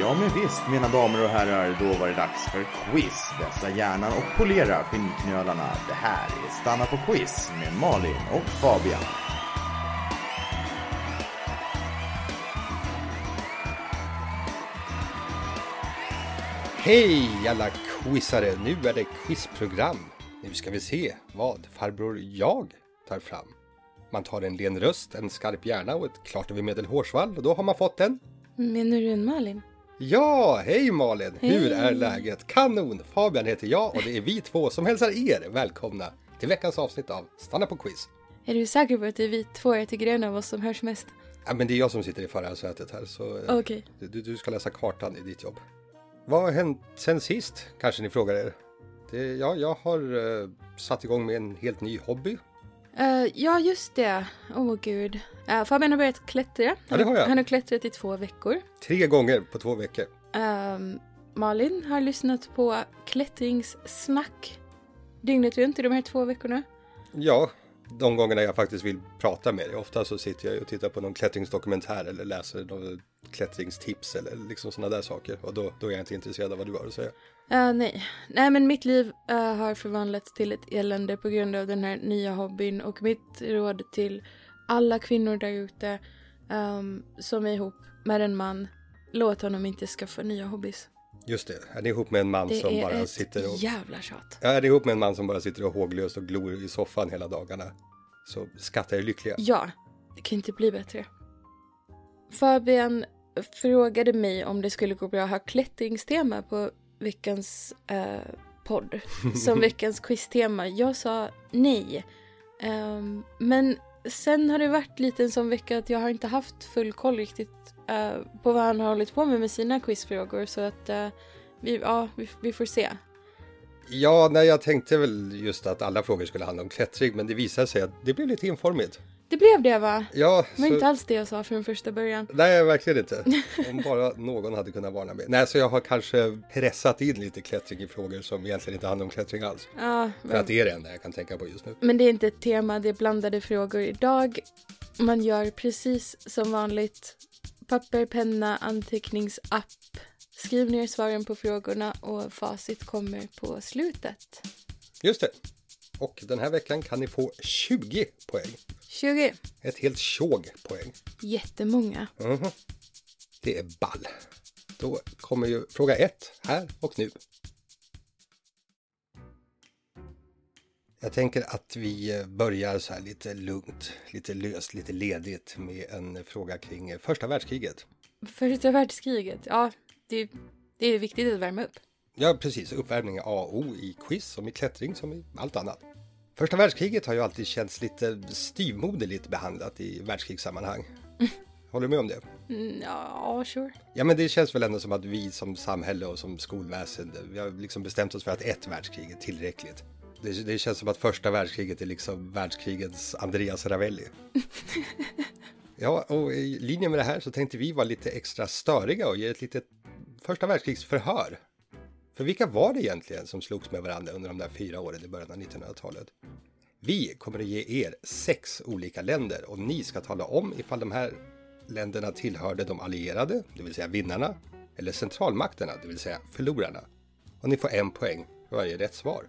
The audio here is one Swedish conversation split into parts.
Ja men visst mina damer och herrar, då var det dags för quiz. Vässa hjärnan och polera skinnknölarna. Det här är Stanna på quiz med Malin och Fabian. Hej alla quizare! Nu är det quizprogram. Nu ska vi se vad farbror jag tar fram. Man tar en len röst, en skarp hjärna och ett klart över medel hårsvall och då har man fått en Menar du en Malin? Ja, hej Malin! Hur Hej. är läget? Kanon! Fabian heter jag och det är vi två som hälsar er välkomna till veckans avsnitt av Stanna på quiz. Är du säker på att det är vi två? Jag tycker det är en av oss som hörs mest. Ja, men det är jag som sitter i förarsätet här så eh, Okej. du, du ska läsa kartan i ditt jobb. Vad har hänt sen sist? Kanske ni frågar er. Det, ja, jag har eh, satt igång med en helt ny hobby. Eh, ja, just det. Åh gud. Uh, Fabian har börjat klättra. Ja, det har jag. Han har klättrat i två veckor. Tre gånger på två veckor. Ehm, Malin har lyssnat på klättringssnack dygnet runt i de här två veckorna. Ja, de gångerna jag faktiskt vill prata med dig. Ofta så sitter jag och tittar på någon klättringsdokumentär eller läser någon klättringstips eller liksom sådana där saker. Och då, då är jag inte intresserad av vad du har att säga. Uh, nej. nej, men mitt liv uh, har förvandlats till ett elände på grund av den här nya hobbyn och mitt råd till alla kvinnor där ute um, som är ihop med en man, låt honom inte skaffa nya hobbys. Just det, är ni ihop med en man Det som är bara sitter och... jävla tjat. Ja, är ni ihop med en man som bara sitter och håglöst och glor i soffan hela dagarna så skattar er lyckliga. Ja, det kan inte bli bättre. Fabian frågade mig om det skulle gå bra att ha klättringstema på veckans eh, podd. Som veckans quiztema. Jag sa nej. Ehm, men sen har det varit lite en sån vecka att jag har inte haft full koll riktigt eh, på vad han har hållit på med med sina quizfrågor. Så att eh, vi, ja, vi, vi får se. Ja, nej, jag tänkte väl just att alla frågor skulle handla om klättring, men det visade sig att det blev lite informigt. Det blev det va? Ja, Det var så... inte alls det jag sa från första början. Nej, verkligen inte. Om bara någon hade kunnat varna mig. Nej, så jag har kanske pressat in lite klättring i frågor som egentligen inte handlar om klättring alls. Ja, För att det är det enda jag kan tänka på just nu. Men det är inte ett tema, det är blandade frågor idag. Man gör precis som vanligt. Papper, penna, anteckningsapp. Skriv ner svaren på frågorna och facit kommer på slutet. Just det. Och den här veckan kan ni få 20 poäng. 20. Ett helt tjog poäng. Jättemånga. Mhm. Det är ball. Då kommer ju fråga ett här och nu. Jag tänker att vi börjar så här lite lugnt, lite löst, lite ledigt med en fråga kring första världskriget. Första världskriget, ja, det, det är viktigt att värma upp. Ja, precis. Uppvärmning är A och O i quiz som i klättring som i allt annat. Första världskriget har ju alltid känts lite styvmoderligt behandlat i världskrigssammanhang. Håller du med om det? Mm, ja, sure. Ja, men det känns väl ändå som att vi som samhälle och som skolväsende, vi har liksom bestämt oss för att ett världskrig är tillräckligt. Det, det känns som att första världskriget är liksom världskrigets Andreas Ravelli. Ja, och i linje med det här så tänkte vi vara lite extra störiga och ge ett litet första världskrigsförhör. För vilka var det egentligen som slogs med varandra under de där fyra åren i början av 1900-talet? Vi kommer att ge er sex olika länder och ni ska tala om ifall de här länderna tillhörde de allierade, det vill säga vinnarna, eller centralmakterna, det vill säga förlorarna. Och ni får en poäng för varje rätt svar.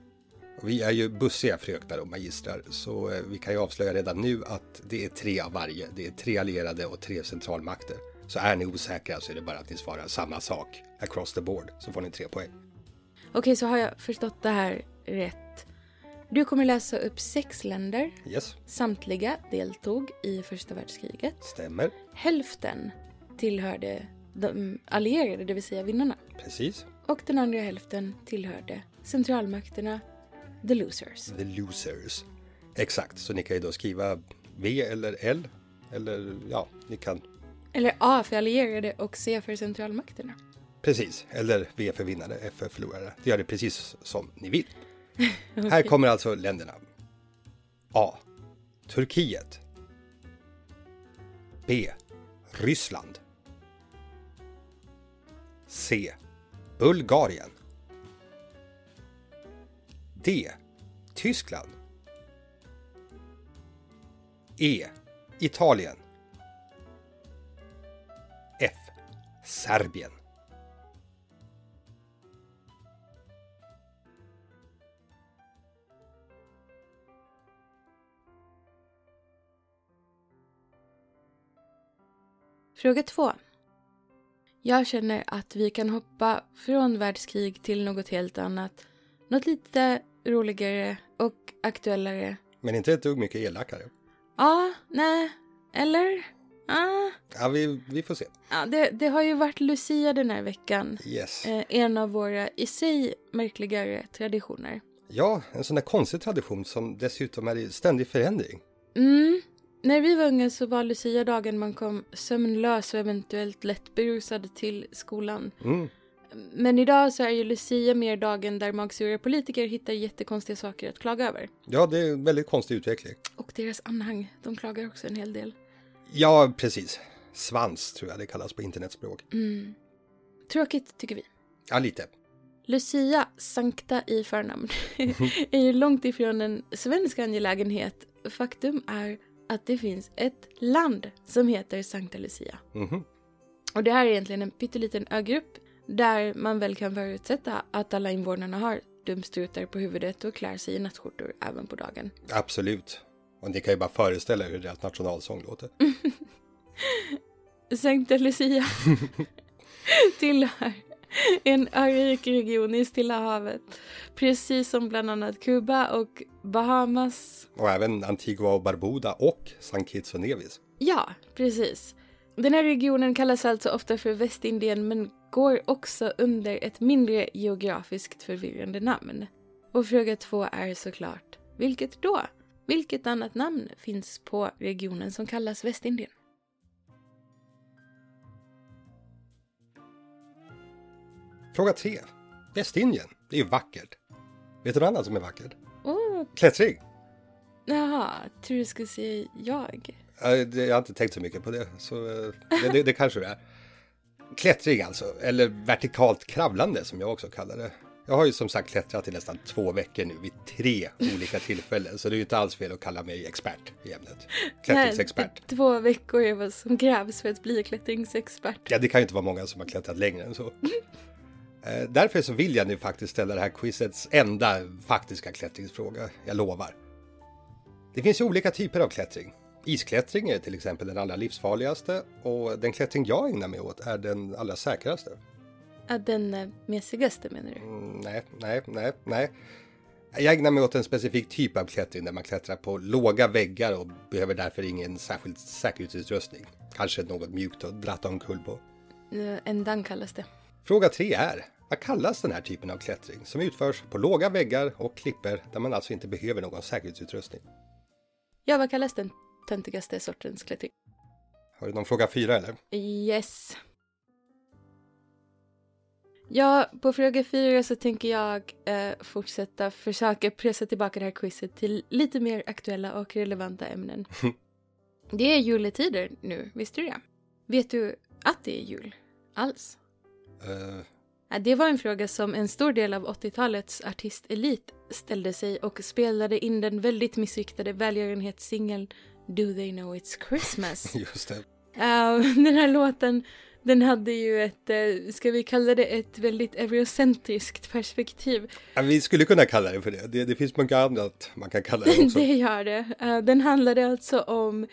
Vi är ju bussiga fröknar och magistrar, så eh, vi kan ju avslöja redan nu att det är tre av varje. Det är tre allierade och tre centralmakter. Så är ni osäkra så är det bara att ni svarar samma sak across the board, så får ni tre poäng. Okej, så har jag förstått det här rätt. Du kommer läsa upp sex länder. Yes, Samtliga deltog i första världskriget. stämmer. Hälften tillhörde de allierade, det vill säga vinnarna. Precis. Och den andra hälften tillhörde centralmakterna, the losers. The losers. Exakt, så ni kan ju då skriva V eller L. Eller ja, ni kan Eller A för allierade och C för centralmakterna. Precis, eller V för vinnare, F för förlorare. Det gör det precis som ni vill. Här kommer alltså länderna. A. Turkiet. B. Ryssland. C. Bulgarien. D. Tyskland E. Italien F. Serbien Fråga 2. Jag känner att vi kan hoppa från världskrig till något helt annat. Något lite roligare och aktuellare. Men inte ett dugg mycket elakare. Ja, nej, eller? Ja, Ja, vi, vi får se. ja det, det har ju varit Lucia den här veckan. Yes. Eh, en av våra i sig märkligare traditioner. Ja, en sån där konstig tradition som dessutom är i ständig förändring. Mm. När vi var unga så var Lucia-dagen man kom sömnlös och eventuellt lätt berusad till skolan. Mm. Men idag så är ju Lucia mer dagen där magsura politiker hittar jättekonstiga saker att klaga över. Ja, det är en väldigt konstig utveckling. Och deras anhang, de klagar också en hel del. Ja, precis. Svans tror jag det kallas på internetspråk. Mm. Tråkigt tycker vi. Ja, lite. Lucia, sankta i förnamn, är ju långt ifrån en svensk angelägenhet. Faktum är att det finns ett land som heter Sankta Lucia. Mhm. Och det här är egentligen en pytteliten ögrupp där man väl kan förutsätta att alla invånarna har dumstrutar på huvudet och klär sig i nattskjortor även på dagen. Absolut. Och ni kan ju bara föreställa er hur deras nationalsång låter. Sankta Lucia tillhör en örik region i Stilla havet. Precis som bland annat Kuba och Bahamas. Och även Antigua och Barbuda och Sankt Kitts och Nevis. Ja, precis. Den här regionen kallas alltså ofta för Västindien men går också under ett mindre geografiskt förvirrande namn. Och fråga två är såklart, vilket då? Vilket annat namn finns på regionen som kallas Västindien? Fråga tre. Västindien, det är ju vackert. Vet du något annat som är vackert? Åh, Klättring. jaha, tror du skulle säga jag. Jag har inte tänkt så mycket på det, så eh, det, det, det kanske det är. Klättring alltså, eller vertikalt kravlande som jag också kallar det. Jag har ju som sagt klättrat i nästan två veckor nu vid tre olika tillfällen, så det är ju inte alls fel att kalla mig expert i ämnet. Klättringsexpert. Nej, två veckor är vad som krävs för att bli klättringsexpert. Ja, det kan ju inte vara många som har klättrat längre än så. Eh, Därför så vill jag nu faktiskt ställa det här quizets enda faktiska klättringsfråga, jag lovar. Det finns ju olika typer av klättring. Isklättring är till exempel den allra livsfarligaste och den klättring jag ägnar mig åt är den allra säkraste. Ja, den eh, mesigaste menar du? Mm, nej, nej, nej, nej. Jag ägnar mig åt en specifik typ av klättring där man klättrar på låga väggar och behöver därför ingen särskild säkerhetsutrustning. Kanske något mjukt att dratta omkull på. Ändan kallas det. Fråga 3 är, vad kallas den här typen av klättring som utförs på låga väggar och klipper där man alltså inte behöver någon säkerhetsutrustning? Ja, vad kallas den töntigaste sortens klättring? Har du någon fråga 4 eller? Yes. Ja, på fråga fyra så tänker jag eh, fortsätta försöka pressa tillbaka det här quizet till lite mer aktuella och relevanta ämnen. det är juletider nu, visste du det? Vet du att det är jul? Alls? Ja, Det var en fråga som en stor del av 80-talets artistelit ställde sig och spelade in den väldigt missriktade välgörenhetssingeln Do They Know It's Christmas. just det. Ja, den här låten, den hade ju ett, eh, ska vi kalla det ett väldigt eurocentriskt perspektiv. Ja, vi skulle kunna kalla det för det. Det, det finns mycket annat man kan kalla det också. det gör det. Eh, Den handlade alltså om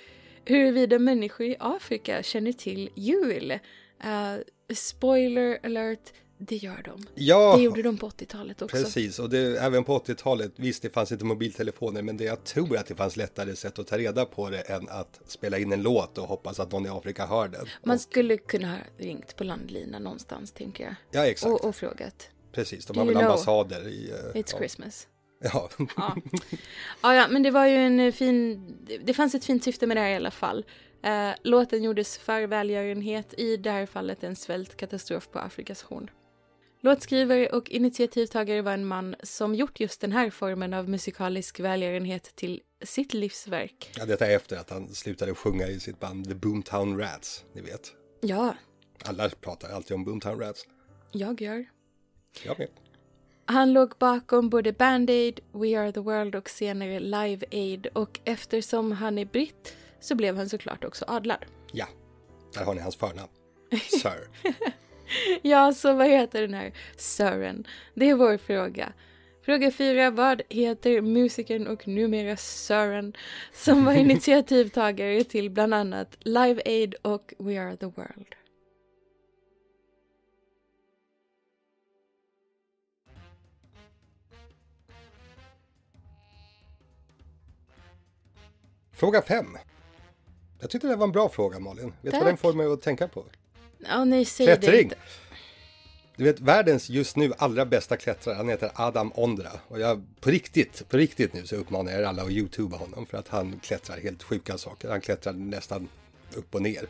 huruvida människor i Afrika känner till jul. Eh, spoiler alert, det gör de. Ja, Det gjorde de på 80-talet också. precis. Och det, även på 80-talet, visst det fanns inte mobiltelefoner, men det, jag tror att det fanns lättare sätt att ta reda på det än att spela in en låt och hoppas att någon i Afrika hör den. Man Och, skulle kunna ha ringt på landlinan någonstans, tänker jag. ja, exakt. Och, och frågat. precis, de Do har väl know? ambassader i... eh, It's ja. Christmas. Ja. Ja. ja, ja, men det var ju en eh, fin... Det fanns ett fint syfte med det här i alla fall. Eh, låten gjordes för välgörenhet, i det här fallet en svältkatastrof på Afrikas horn. Låtskrivare och initiativtagare var en man som gjort just den här formen av musikalisk välgörenhet till sitt livsverk. Ja, detta är efter att han slutade sjunga i sitt band The Boomtown Rats, ni vet. Ja, Alla pratar alltid om Boomtown Rats. jag gör. Jag med. Han låg bakom både Band Aid, We Are The World och senare Live Aid och eftersom han är britt så blev han såklart också adlad. Ja, där har ni hans förnamn. Sir. Ja, så vad heter den här Sören? Det är vår fråga. Fråga fyra. Vad heter musikern och numera Sören som var initiativtagare till bland annat Live Aid och We Are The World? Fråga 5. Jag tyckte det var en bra fråga Malin. Vet du vad den får mig att tänka på? Ja, nej, säg det Klättring! inte. Du vet världens just nu allra bästa klättrare, han heter Adam Ondra. Och jag på riktigt, på riktigt nu så uppmanar jag er alla att youtuba honom för att han klättrar helt sjuka saker. Han klättrar nästan upp och ner.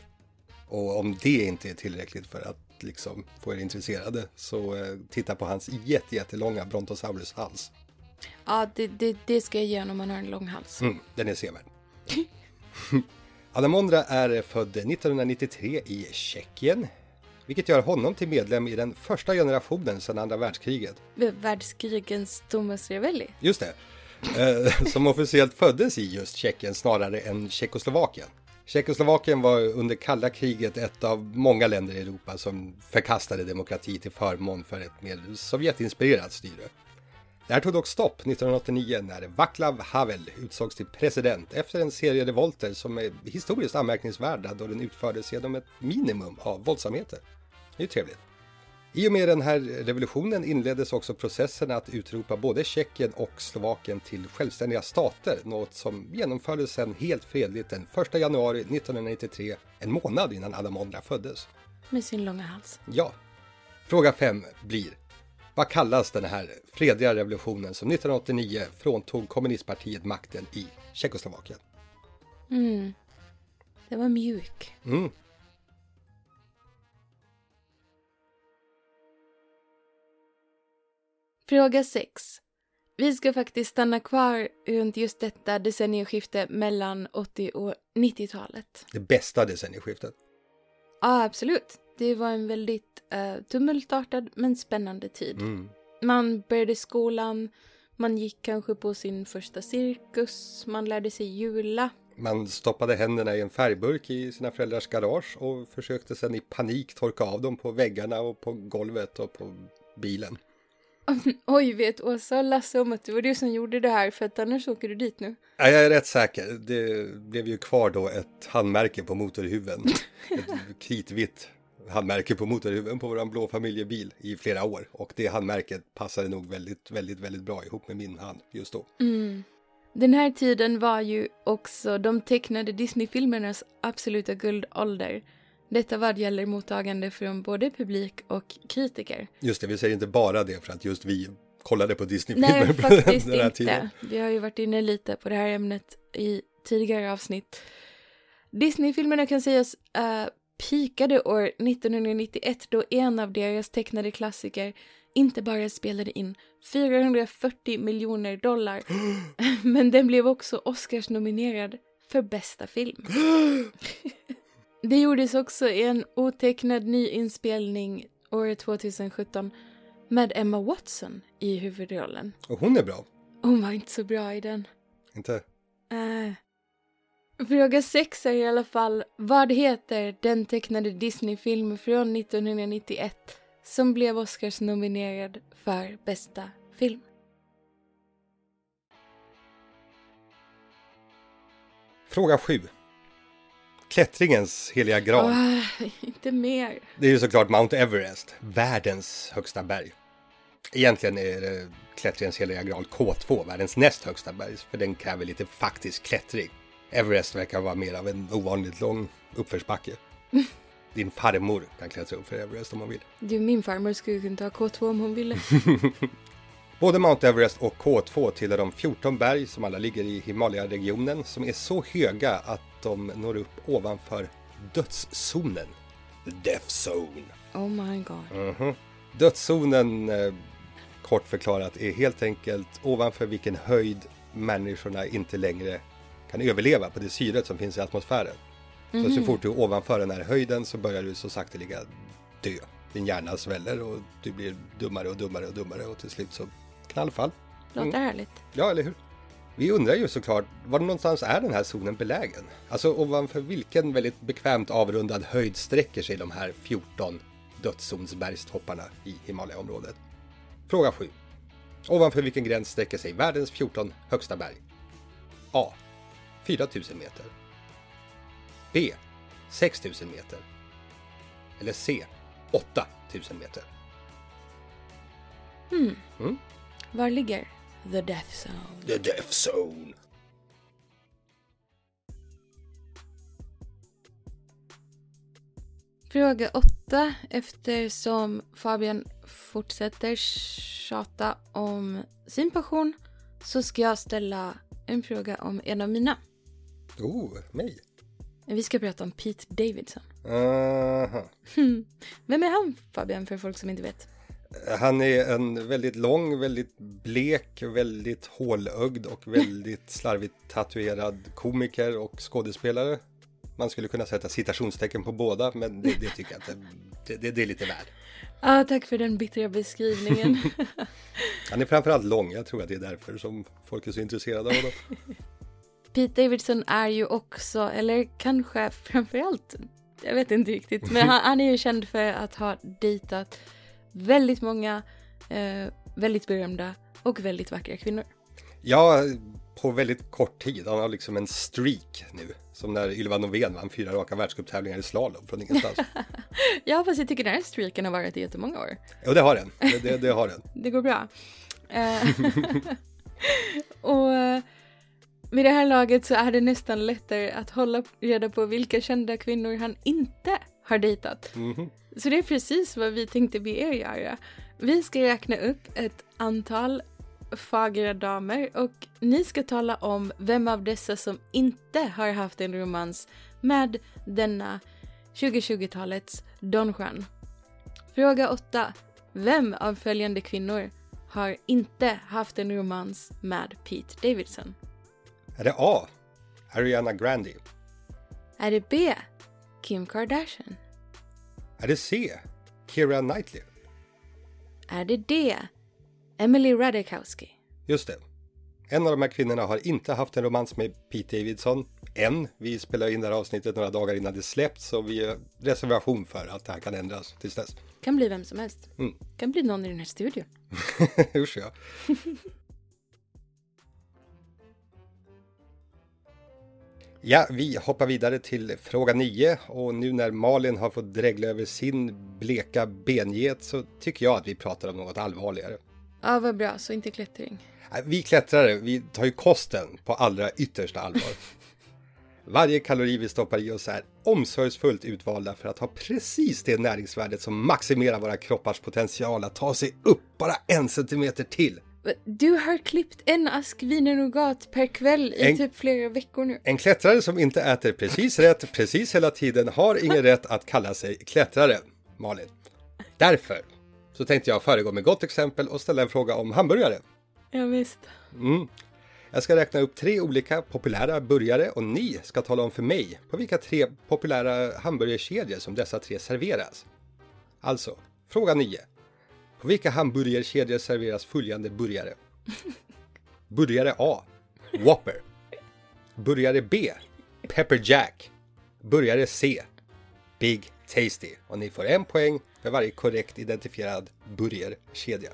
Och om det inte är tillräckligt för att liksom få er intresserade så eh, titta på hans jätte, jättelånga Brontosaurus hals. Ja, det, det, det ska jag ge om han har en lång hals. Mm, den är sevärd. Adam Ondra är född 1993 i Tjeckien. Vilket gör honom till medlem i den första generationen sedan andra världskriget. Världskrigens Thomas Ravelli. Just det. Eh, som officiellt föddes i just Tjeckien snarare än Tjeckoslovakien. Tjeckoslovakien var under kalla kriget ett av många länder i Europa som förkastade demokrati till förmån för ett mer Sovjetinspirerat styre. Det här tog dock stopp 1989 när Václav Havel utsågs till president efter en serie revolter som är historiskt anmärkningsvärda då den utfördes genom ett minimum av våldsamheter. Det är ju trevligt. I och med den här revolutionen inleddes också processen att utropa både Tjeckien och Slovakien till självständiga stater, något som genomfördes sen helt fredligt den 1 januari 1993, en månad innan Adam Ondra föddes. Med sin långa hals. Ja. Fråga 5 blir, vad kallas den här fredliga revolutionen som 1989 fråntog kommunistpartiet makten i Tjeckoslovakien? Mm. Det var mjuk. Mm. Fråga 6. Vi ska faktiskt stanna kvar runt just detta decennieskifte mellan 80 och 90-talet. Det bästa decennieskiftet. Ja, absolut. Det var en väldigt eh, tumultartad men spännande tid. Mm. Man började skolan, man gick kanske på sin första cirkus, man lärde sig jula. Man stoppade händerna i en färgburk i sina föräldrars garage och försökte sedan i panik torka av dem på väggarna och på golvet och på bilen. Oj, vet Åsa och Lasse om att det var du som gjorde det här för att annars åker du dit nu. Ja, jag är rätt säker. Det blev ju kvar då ett handmärke på motorhuven. Ett kritvitt handmärke på motorhuven på våran blå familjebil i flera år. Och det handmärket passade nog väldigt, väldigt, väldigt bra ihop med min hand just då. Den här tiden var ju också de tecknade Disney-filmernas absoluta guldålder. Detta vad gäller mottagande från både publik och kritiker. Just det, vi säger inte bara det för att just vi kollade på Disney-filmer Nej, faktiskt den här inte. tiden. Vi har ju varit inne lite på det här ämnet i tidigare avsnitt. Disney-filmerna kan sägas uh, pikade år 1991 då en av deras tecknade klassiker inte bara spelade in 440 miljoner dollar, men den blev också Oscars-nominerad för bästa film. Det gjordes också en otecknad nyinspelning år 2017 med Emma Watson i huvudrollen. Och hon är bra. Hon var inte så bra i den. Inte? Äh. Fråga sex är i alla fall, vad heter den tecknade Disney-film från 1991 som blev Oscars nominerad för bästa film? Fråga 7. Klättringens heliga graal. Ah, inte mer. Det är ju såklart Mount Everest, världens högsta berg. Egentligen är det klättringens heliga graal K2, världens näst högsta berg, för den kräver lite faktisk klättring. Everest verkar vara mer av en ovanligt lång uppförsbacke. Din farmor kan klättra upp för Everest om hon vill. Du, min farmor skulle kunna ta K2 om hon ville. Både Mount Everest och K2 tillhör de 14 berg som alla ligger i Himalaya-regionen som är så höga att de når upp ovanför dödszonen. The Death Zone. Oh my god. Mhm. Dödszonen, eh, kort förklarat, är helt enkelt ovanför vilken höjd människorna inte längre kan överleva på det syret som finns i atmosfären. Så så fort du är ovanför den här höjden så börjar du så sakteliga dö. Din hjärna sväller och du blir dummare och dummare och dummare och till slut så knallfall. Låter härligt. Ja, eller hur? Vi undrar ju såklart, var någonstans är den här zonen belägen? Alltså ovanför vilken väldigt bekvämt avrundad höjd sträcker sig de här 14 dödszonsbergstopparna i Himalaya-området? Fråga 7. Ovanför vilken gräns sträcker sig världens 14 högsta berg? A. 4000 meter. B. 6000 meter. Eller C. 8000 meter. Var ligger The Death Zone? The Death Zone. Fråga åtta. Eftersom Fabian fortsätter tjata om sin passion så ska jag ställa en fråga om en av mina. Oh, mig. Vi ska prata om Pete Davidson. Aha. Vem är han Fabian för folk som inte vet? Han är en väldigt lång, väldigt blek, väldigt hålögd och väldigt slarvigt tatuerad komiker och skådespelare. Man skulle kunna sätta citationstecken på båda, men det, det tycker jag inte. Det, det, det är lite värt. Ah, tack för den bittra beskrivningen. Han är framförallt lång, jag tror att det är därför som folk är så intresserade av honom. Pete Davidson är ju också, eller kanske framförallt, jag vet inte riktigt, men han, han är ju känd för att ha dejtat väldigt många eh, väldigt berömda och väldigt vackra kvinnor. Ja, på väldigt kort tid. Han har liksom en streak nu. Som när Ylva Novén vann fyra raka världscuptävlingar i slalom från ingenstans. Ja, fast jag tycker den här streaken har varit i jättemånga år. Jo, det har den. Det, det, det har den. Det går bra. Eh, och vid det här laget så är det nästan lättare att hålla reda på vilka kända kvinnor han inte har dejtat. Mhm. Så det är precis vad vi tänkte be er göra. Vi ska räkna upp ett antal fagra damer och ni ska tala om vem av dessa som inte har haft en romans med denna 2020-talets Don Juan. Fråga 8. Vem av följande kvinnor har inte haft en romans med Pete Davidson? Är det A? Ariana Grande? Är det B. Kim Kardashian? Är det C? Keira Knightley? Är det D. Emily Ratajkowski? Just det. En av de här kvinnorna har inte haft en romans med Pete Davidson än. Vi spelar in det här avsnittet några dagar innan det släppts så vi har reservation för att det här kan ändras tills dess. Kan bli vem som helst. Mm. Kan bli någon i den här studion. Usch ja. Ja, vi hoppar vidare till fråga 9 och nu när Malin har fått dregla över sin bleka benget så tycker jag att vi pratar om något allvarligare. Ja, vad bra. Så inte klättring. Vi klättrare, vi tar ju kosten på allra yttersta allvar. Varje kalori vi stoppar i oss är omsorgsfullt utvalda för att ha precis det näringsvärdet som maximerar våra kroppars potential att ta sig upp bara en centimeter till. Du har klippt en ask wienernogat per kväll i En- typ flera veckor nu. En klättrare som inte äter precis rätt precis hela tiden har ingen rätt att kalla sig klättrare, Malin. Därför så tänkte jag föregå med gott exempel och ställa en fråga om hamburgare. Ja, visst. Jag ska räkna upp tre olika populära burgare och ni ska tala om för mig på vilka tre populära hamburgerkedjor som dessa tre serveras. Alltså, fråga 9. På vilka hamburgerkedjor serveras följande burgare? Burgare A. Whopper. Burgare B. Pepper Jack. Burgare C. Big Tasty. Och ni får en poäng för varje korrekt identifierad burgerkedja.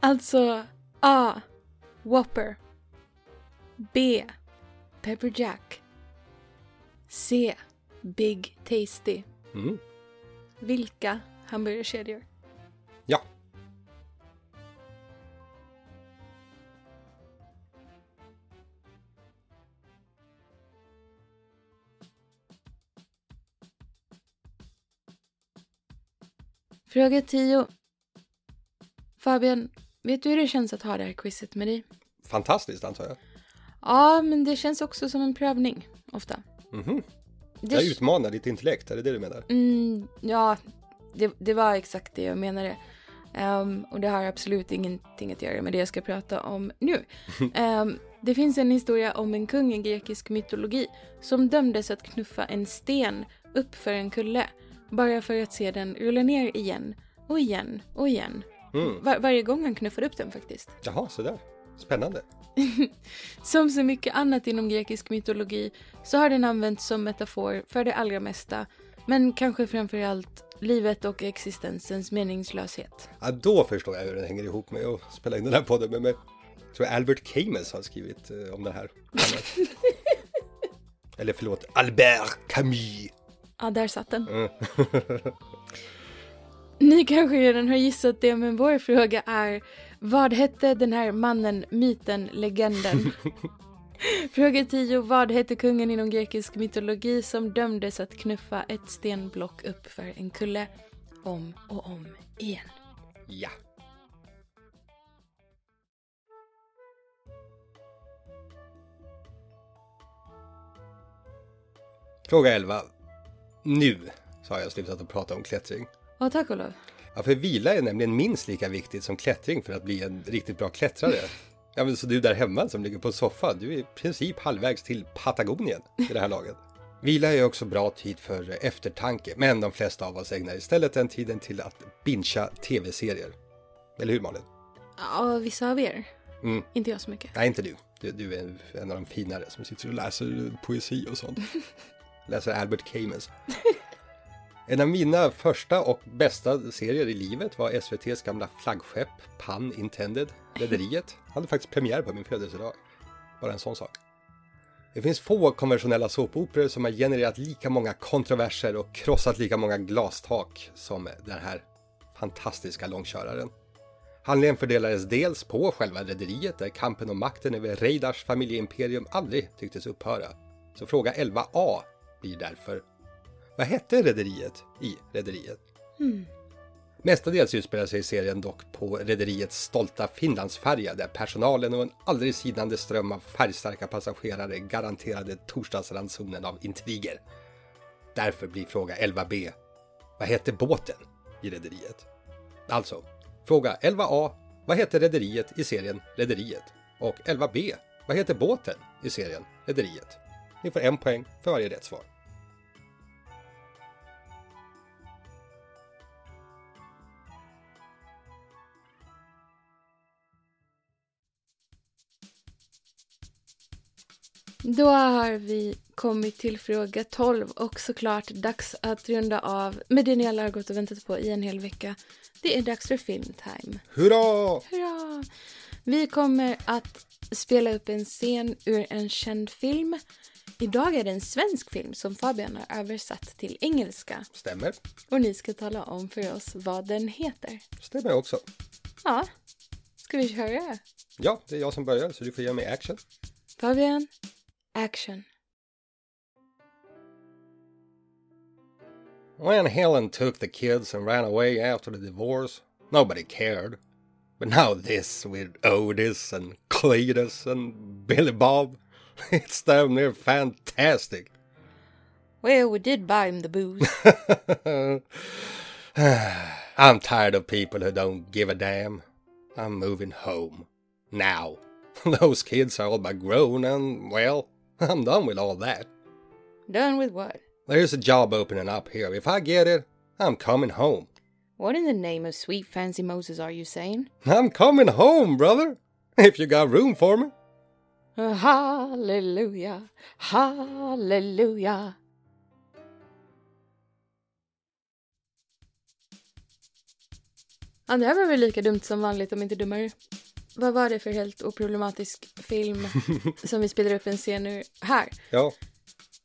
Alltså A. Whopper. B. Pepper Jack. C. Big Tasty. Mm. Vilka hamburgerkedjor? Ja, Fråga 10. Fabian, vet du hur det känns att ha det här quizet med dig? fantastiskt antar jag. Ja, men det känns också som en prövning, ofta. Mhm. Det, Jag utmanar ditt intellekt, är det det du menar? mm, ja, det, det var exakt det jag menade. Ehm, och det har absolut ingenting att göra med det jag ska prata om nu. Ehm, det finns en historia om en kung i grekisk mytologi som dömdes att knuffa en sten upp för en kulle bara för att se den rulla ner igen och igen och igen. Mm. Var- varje gång han knuffade upp den faktiskt. Jaha, sådär. Spännande. Som så mycket annat inom grekisk mytologi så har den använts som metafor för det allra mesta, men kanske framförallt livet och existensens meningslöshet. Ja, då förstår jag hur den hänger ihop med att spela in den här podden med mig. Jag tror Albert Camus har skrivit eh, om den här. Eller förlåt, Albert Camus. Ja, där satt den. Mm. Ni kanske redan har gissat det, men vår fråga är vad hette den här mannen, myten, legenden? Fråga 10. Vad hette kungen inom grekisk mytologi som dömdes att knuffa ett stenblock upp för en kulle om och om igen? Ja. Fråga 11. Nu så har jag slutat att prata om klättring. Ja, tack och lov. Ja, för vila är nämligen minst lika viktigt som klättring för att bli en riktigt bra klättrare. Ja, men så du där hemma som ligger på soffan, du är i princip halvvägs till Patagonien i det här laget. Vila är också bra tid för eftertanke, men de flesta av oss ägnar istället den tiden till att bingea tv-serier. Eller hur Malin? Ja, vissa av er. Mm. Inte jag så mycket. Nej, inte du. du. Du är en av de finare som sitter och läser poesi och sånt. läser Albert Camus. En av mina första och bästa serier i livet var SVTs gamla flaggskepp Pan Intended, Rederiet. Hade faktiskt premiär på min födelsedag. Bara en sån sak. Det finns få konventionella såpoperor som har genererat lika många kontroverser och krossat lika många glastak som den här fantastiska långköraren. Handlingen fördelades dels på själva rederiet där kampen om makten över Reidars familjeimperium aldrig tycktes upphöra. Så fråga 11a blir därför vad hette rederiet i rederiet? Mm. Mestadels utspelar sig serien dock på rederiets stolta Finlandsfärja där personalen och en aldrig sinande ström av färgstarka passagerare garanterade torsdagsransonen av intriger. Därför blir fråga 11b. Vad hette båten i rederiet? Alltså, fråga 11a. Vad hette rederiet i serien Rederiet? Och 11b. Vad heter båten i serien Rederiet? Ni får en poäng för varje rätt svar. Då har vi kommit till fråga 12 och såklart dags att runda av med det ni alla har gått och väntat på i en hel vecka. Det är dags för filmtime. Hurra! Hurra! Vi kommer att spela upp en scen ur en känd film. Idag är det en svensk film som Fabian har översatt till engelska. Stämmer. Och ni ska tala om för oss vad den heter. Stämmer också. Ja, ska vi köra? Ja, det är jag som börjar så du får ge mig action. Fabian, action. When Helen took the kids and ran away after the divorce, nobody cared. But now this with Otis and Cletus and Billy Bob, it's damn near fantastic. Well, we did buy him the booze. I'm tired of people who don't give a damn. I'm moving home. Now. Those kids are all but grown and, well, I'm done with all that. Done with what? There's a job opening up here. If I get it, I'm coming home. What in the name of sweet fancy Moses are you saying? I'm coming home, brother. If you got room for me. Uh, hallelujah, hallelujah. Ja, det här var väl lika dumt som vanligt om inte dummare. Vad var det för helt oproblematisk film som vi spelar upp en scen ur här? Ja,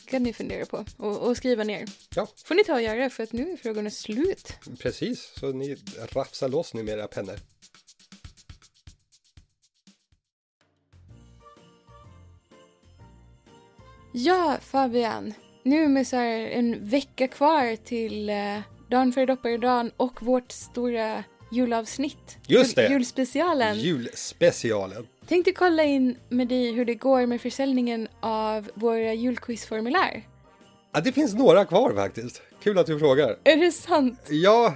kan ni fundera på och, och skriva ner. Ja. får ni ta och göra för att nu är frågorna slut. precis. Så ni rafsar loss nu med era pennor. Ja, Fabian. Nu med så här en vecka kvar till eh, dagen före dopparedagen och vårt stora julavsnitt. Just det. Julspecialen. Julspecialen. Tänkte kolla in med dig hur det går med försäljningen av våra julquizformulär. Ja, det finns några kvar faktiskt. Kul att du frågar. Är det sant? Ja,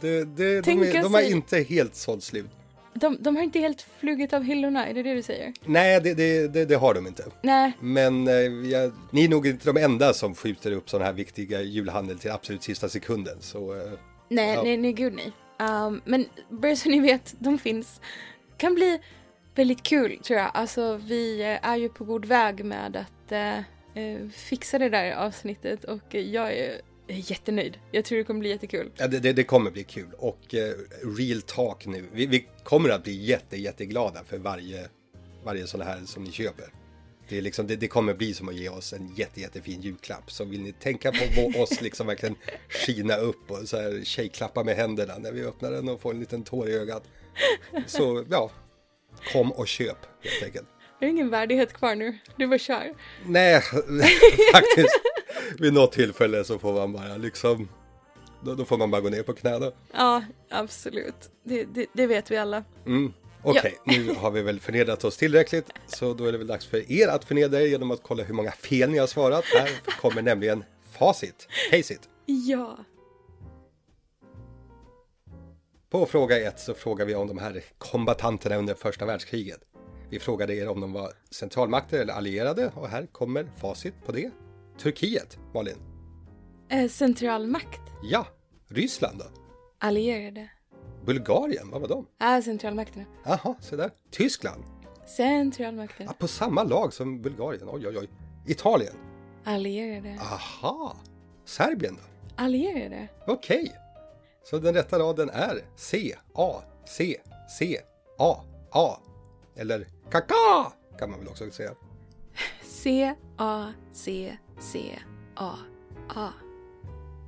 det, det, de, är, de har inte helt sålt slut. De, de har inte helt flugit av hyllorna, är det det du säger? Nej, det, det, det, det har de inte. Nej, Men eh, jag, ni är nog inte de enda som skjuter upp sådana här viktiga julhandel till absolut sista sekunden. Så eh, nej, Ja. nej, nej, gud nej. Um, men bara så ni vet, de finns. Kan bli väldigt kul tror jag. Alltså vi eh, är ju på god väg med att uh, fixa det där avsnittet och jag är jättenöjd. Jag tror det kommer bli jättekul. Ja, det, det, det kommer bli kul och uh, real talk nu. Vi, vi kommer att bli jätte, jätteglada för varje, varje sån här som ni köper. Det, är liksom, det, det kommer bli som att ge oss en jätte, jättefin julklapp. Så vill ni tänka på oss liksom verkligen skina upp och så här tjejklappa med händerna när vi öppnar den och får en liten tår i ögat. Så ja, kom och köp helt enkelt. Jag har ingen värdighet kvar nu. Du bara kör. Nej, faktiskt. Vid något tillfälle så får man bara liksom, då, då får man bara gå ner på knä då. Ja, absolut. Det, det, det vet vi alla. Mm. Okej, nu har vi väl förnedrat oss tillräckligt. Så då är det väl dags för er att förnedra er genom att kolla hur många fel ni har svarat. Här kommer nämligen facit. Facit. Ja. På fråga ett så frågar vi om de här kombatanterna under första världskriget. Vi frågade er om de var centralmakter eller allierade och här kommer facit på det. Turkiet, Malin. Eh, centralmakt. Ja. Ryssland då? Allierade. Bulgarien, vad var de? Ah, centralmakterna. Jaha, se där. Tyskland. Centralmakterna. Ja, på samma lag som Bulgarien. Oj, oj, oj. Italien. Allierade. Aha. Serbien då? Allierade. Okej. Så den rätta raden är C, A, C, C, A, A. Eller kaka kan man väl också säga. C, A, C, C, A, A.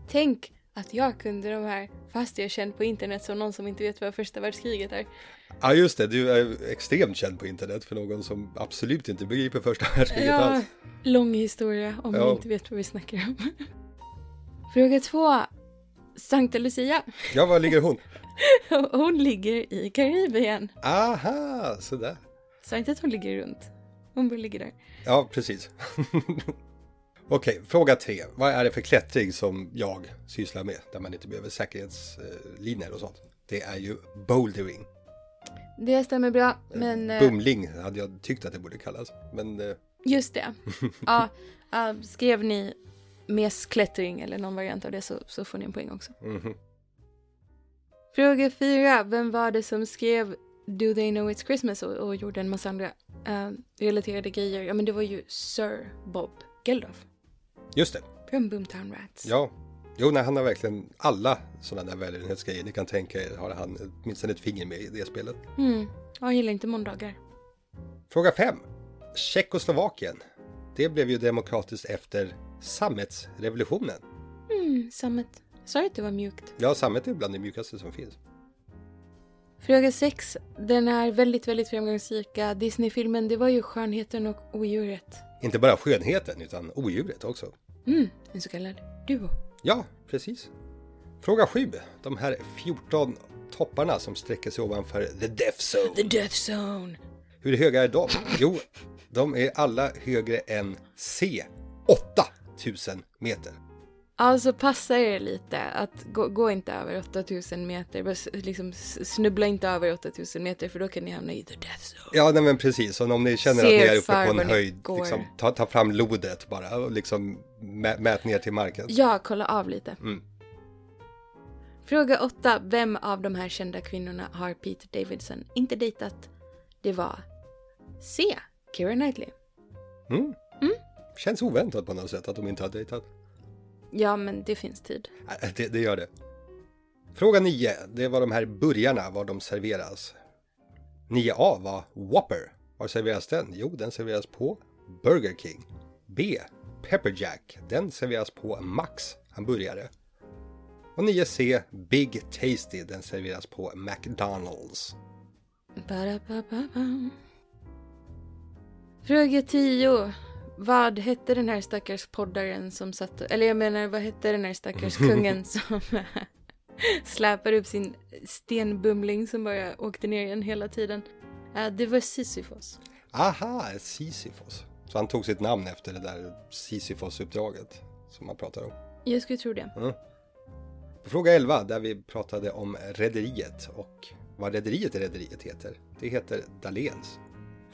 Tänk att jag kunde de här fast jag känd på internet som någon som inte vet vad första världskriget är. Ja, just det. Du är extremt känd på internet för någon som absolut inte begriper första världskriget Ja, alls. lång historia om Ja. ni inte vet vad vi snackar om. Fråga två. Sankta Lucia. Ja, var ligger hon? Hon ligger i Karibien. Aha, så där. Sa inte att hon ligger runt. Hon bara ligger där. Ja, precis. Okej, fråga tre. Vad är det för klättring som jag sysslar med? Där man inte behöver säkerhetslinjer och sånt. Det är ju bouldering. Det stämmer bra, men eh, Bumling hade jag tyckt att det borde kallas. Men eh, just det. Ja, skrev ni mesklättring eller någon variant av det så, så får ni en poäng också. mhm. Fråga fyra. Vem var det som skrev Do They Know It's Christmas och, och gjorde en massa andra eh, relaterade grejer? Ja, men det var ju Sir Bob Geldof just det. från Boomtown Rats. Ja. Jo, nej, han har verkligen alla sådana där välgörenhetsgrejer ni kan tänka er har han åtminstone ett finger med i det spelet. Mm. Jag gillar inte måndagar. Fråga 5. Tjeckoslovakien. Det blev ju demokratiskt efter sammetsrevolutionen. Mm, sammet. Sa du att det var mjukt? Ja, sammet är bland det mjukaste som finns. Fråga sex. Den är väldigt, väldigt framgångsrika Disney-filmen. Det var ju Skönheten och odjuret. Inte bara skönheten utan odjuret också. Mm, en så kallad duo. Ja, precis. Fråga 7. De här 14 topparna som sträcker sig ovanför The Death Zone. The Death Zone. Hur höga är de? Jo, de är alla högre än C. 8000 meter. Alltså passa er lite att gå, gå inte över 8000 meter. Liksom snubbla inte över 8000 meter för då kan ni hamna i the death zone. Ja, nej, men precis. Så om ni känner att ni är uppe på en höjd, liksom, ta, ta fram lodet bara och liksom mä, mät ner till marken. Ja, kolla av lite. Mm. Fråga 8. Vem av de här kända kvinnorna har Pete Davidson inte dejtat? Det var C. Keira Knightley. Mm. Känns oväntat på något sätt att de inte har dejtat. Ja, men det finns tid. Äh, Det, det gör det. Fråga 9. Det var de här burgarna, var de serveras. 9A var Whopper. Var serveras den? Jo, den serveras på Burger King. B. Pepper Jack. Den serveras på Max hamburgare. Och 9C. Big Tasty. Den serveras på McDonalds. Fråga 10. Vad hette den här stackars poddaren som satt... Eller jag menar, vad hette den här stackars kungen som släpade upp sin stenbumling som bara åkte ner igen hela tiden? Det var Sisyfos. Aha, Sisyfos. Så han tog sitt namn efter det där Sisyfos-uppdraget som man pratar om. Jag skulle tro det. På fråga 11 där vi pratade om rederiet och vad rederiet i rederiet heter. Det heter Dahléns.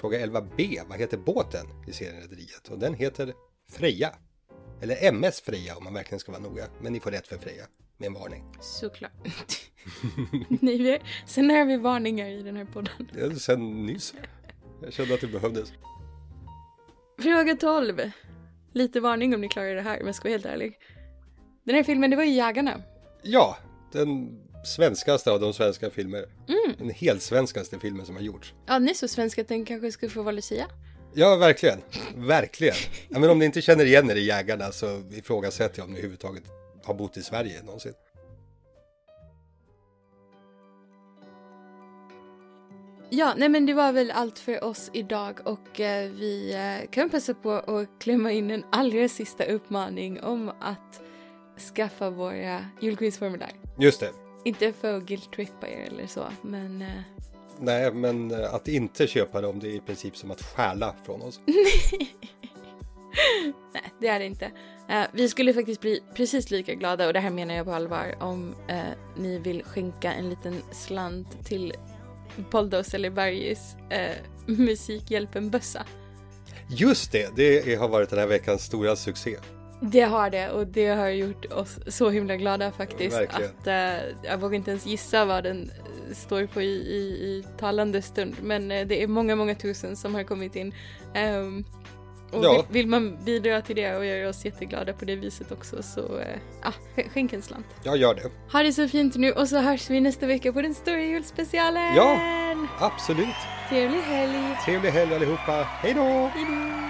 Fråga 11b, vad heter båten i serien Rederiet? Och den heter Freja. Eller MS Freja om man verkligen ska vara noga. Men ni får rätt för Freja. Med en varning. Såklart. Nej, vi. Sen är vi varningar i den här podden. Det är sen nyss. Jag kände att det behövdes. Fråga 12. Lite varning om ni klarar det här, men jag ska vara helt ärlig. Den här filmen, det var ju Jägarna. Ja, den svenskaste av de svenska filmer. Mm. Den helt svenskaste filmen som har gjorts. Ja, ni är så svenska att den kanske skulle få vara Lucia. Ja, verkligen. Verkligen. Ja, men om ni inte känner igen er i Jägarna så ifrågasätter jag om ni överhuvudtaget har bott i Sverige någonsin. Ja, nej men det var väl allt för oss idag och eh, vi eh, kan passa på att klämma in en allra sista uppmaning om att skaffa våra julquizformulär. Just det. Inte för att guilt-trippa er eller så, men... Eh... Nej, men eh, att inte köpa dem det är i princip som att stjäla från oss. Nej, det är det inte. Uh, vi skulle faktiskt bli precis lika glada, och det här menar jag på allvar, om ni vill skänka en liten slant till Poldos eller Bergis Musikhjälpen-bössa. Just det, det har varit den här veckans stora succé. Det har det och det har gjort oss så himla glada faktiskt. Verkligen. Att, uh, jag vågar inte ens gissa vad den står på i, i, i talande stund. Men uh, det är många, många tusen som har kommit in. Um, och ja. vill, vill, man bidra till det och göra oss jätteglada på det viset också så äh, skänk en slant. Jag gör det. Ha det så fint nu och så hörs vi nästa vecka på den stora julspecialen. Ja, absolut. Trevlig helg. Trevlig helg allihopa. Hej då. Hej då.